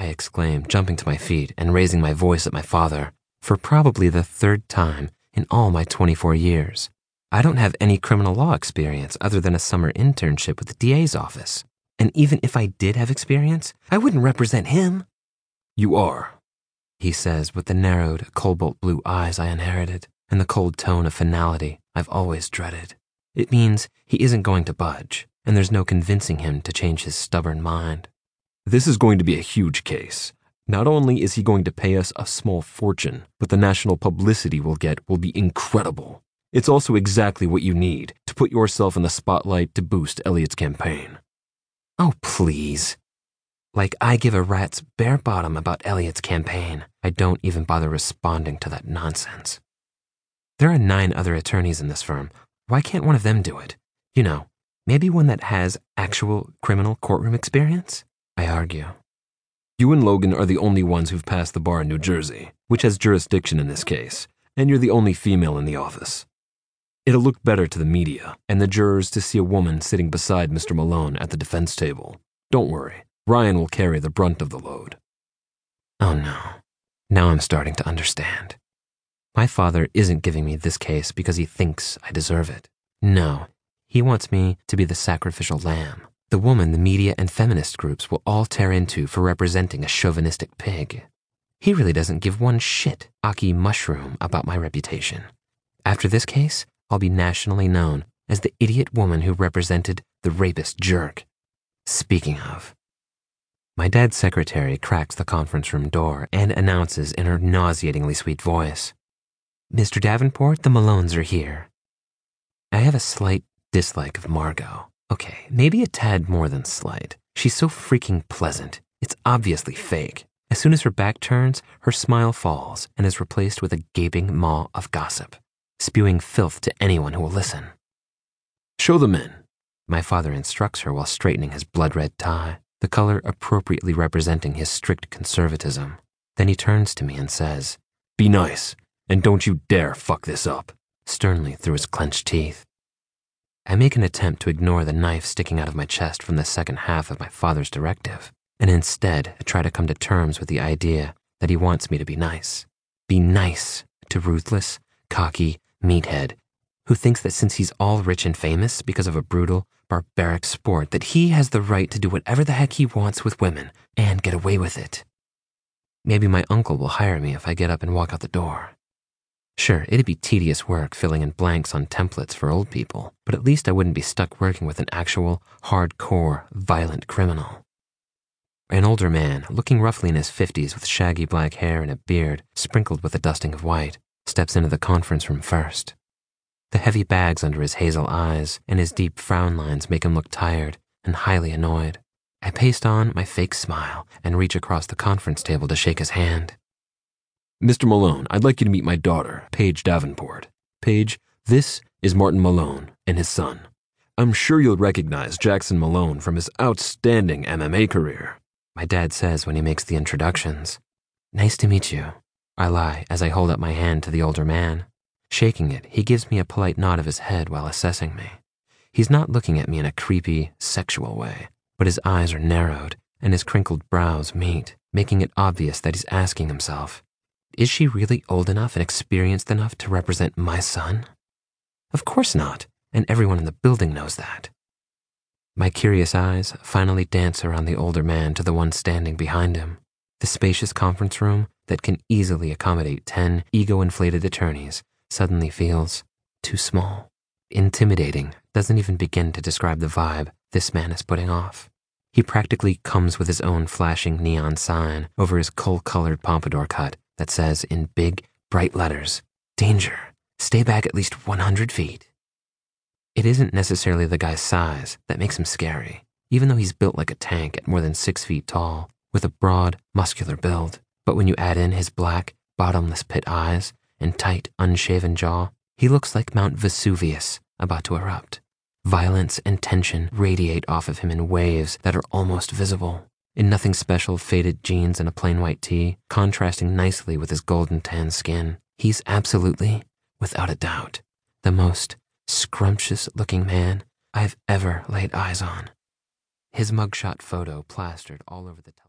I exclaimed, jumping to my feet and raising my voice at my father, for probably the third time in all my 24 years. I don't have any criminal law experience other than a summer internship with the DA's office. And even if I did have experience, I wouldn't represent him. You are, he says with the narrowed, cobalt blue eyes I inherited and the cold tone of finality I've always dreaded. It means he isn't going to budge, and there's no convincing him to change his stubborn mind. This is going to be a huge case. Not only is he going to pay us a small fortune, but the national publicity we'll get will be incredible. It's also exactly what you need to put yourself in the spotlight to boost Elliot's campaign. Oh, please. Like I give a rat's bare bottom about Elliot's campaign. I don't even bother responding to that nonsense. There are nine other attorneys in this firm. Why can't one of them do it? You know, maybe one that has actual criminal courtroom experience? I argue. You and Logan are the only ones who've passed the bar in New Jersey, which has jurisdiction in this case, and you're the only female in the office. It'll look better to the media and the jurors to see a woman sitting beside Mr. Malone at the defense table. Don't worry, Ryan will carry the brunt of the load. Oh no. Now I'm starting to understand. My father isn't giving me this case because he thinks I deserve it. No, he wants me to be the sacrificial lamb, the woman the media and feminist groups will all tear into for representing a chauvinistic pig. He really doesn't give one shit, Aki Mushroom, about my reputation. After this case, I'll be nationally known as the idiot woman who represented the rapist jerk. Speaking of, my dad's secretary cracks the conference room door and announces in her nauseatingly sweet voice Mr. Davenport, the Malones are here. I have a slight dislike of Margot. Okay, maybe a tad more than slight. She's so freaking pleasant. It's obviously fake. As soon as her back turns, her smile falls and is replaced with a gaping maw of gossip, spewing filth to anyone who will listen. Show them in, my father instructs her while straightening his blood red tie, the color appropriately representing his strict conservatism. Then he turns to me and says, Be nice. And don't you dare fuck this up, sternly through his clenched teeth. I make an attempt to ignore the knife sticking out of my chest from the second half of my father's directive, and instead try to come to terms with the idea that he wants me to be nice. Be nice to ruthless, cocky meathead who thinks that since he's all rich and famous because of a brutal, barbaric sport, that he has the right to do whatever the heck he wants with women and get away with it. Maybe my uncle will hire me if I get up and walk out the door. Sure, it'd be tedious work filling in blanks on templates for old people, but at least I wouldn't be stuck working with an actual, hardcore, violent criminal. An older man, looking roughly in his 50s with shaggy black hair and a beard sprinkled with a dusting of white, steps into the conference room first. The heavy bags under his hazel eyes and his deep frown lines make him look tired and highly annoyed. I paste on my fake smile and reach across the conference table to shake his hand. Mr. Malone, I'd like you to meet my daughter, Page Davenport. Page, this is Martin Malone and his son. I'm sure you'll recognize Jackson Malone from his outstanding MMA career. My dad says when he makes the introductions. Nice to meet you. I lie as I hold up my hand to the older man. Shaking it, he gives me a polite nod of his head while assessing me. He's not looking at me in a creepy, sexual way, but his eyes are narrowed and his crinkled brows meet, making it obvious that he's asking himself, is she really old enough and experienced enough to represent my son? Of course not, and everyone in the building knows that. My curious eyes finally dance around the older man to the one standing behind him. The spacious conference room that can easily accommodate 10 ego inflated attorneys suddenly feels too small. Intimidating doesn't even begin to describe the vibe this man is putting off. He practically comes with his own flashing neon sign over his coal colored pompadour cut that says in big, bright letters, Danger, stay back at least 100 feet. It isn't necessarily the guy's size that makes him scary, even though he's built like a tank at more than six feet tall, with a broad, muscular build. But when you add in his black, bottomless pit eyes and tight, unshaven jaw, he looks like Mount Vesuvius about to erupt. Violence and tension radiate off of him in waves that are almost visible in nothing special faded jeans and a plain white tee, contrasting nicely with his golden tan skin. He's absolutely, without a doubt, the most scrumptious looking man I've ever laid eyes on. His mugshot photo plastered all over the television.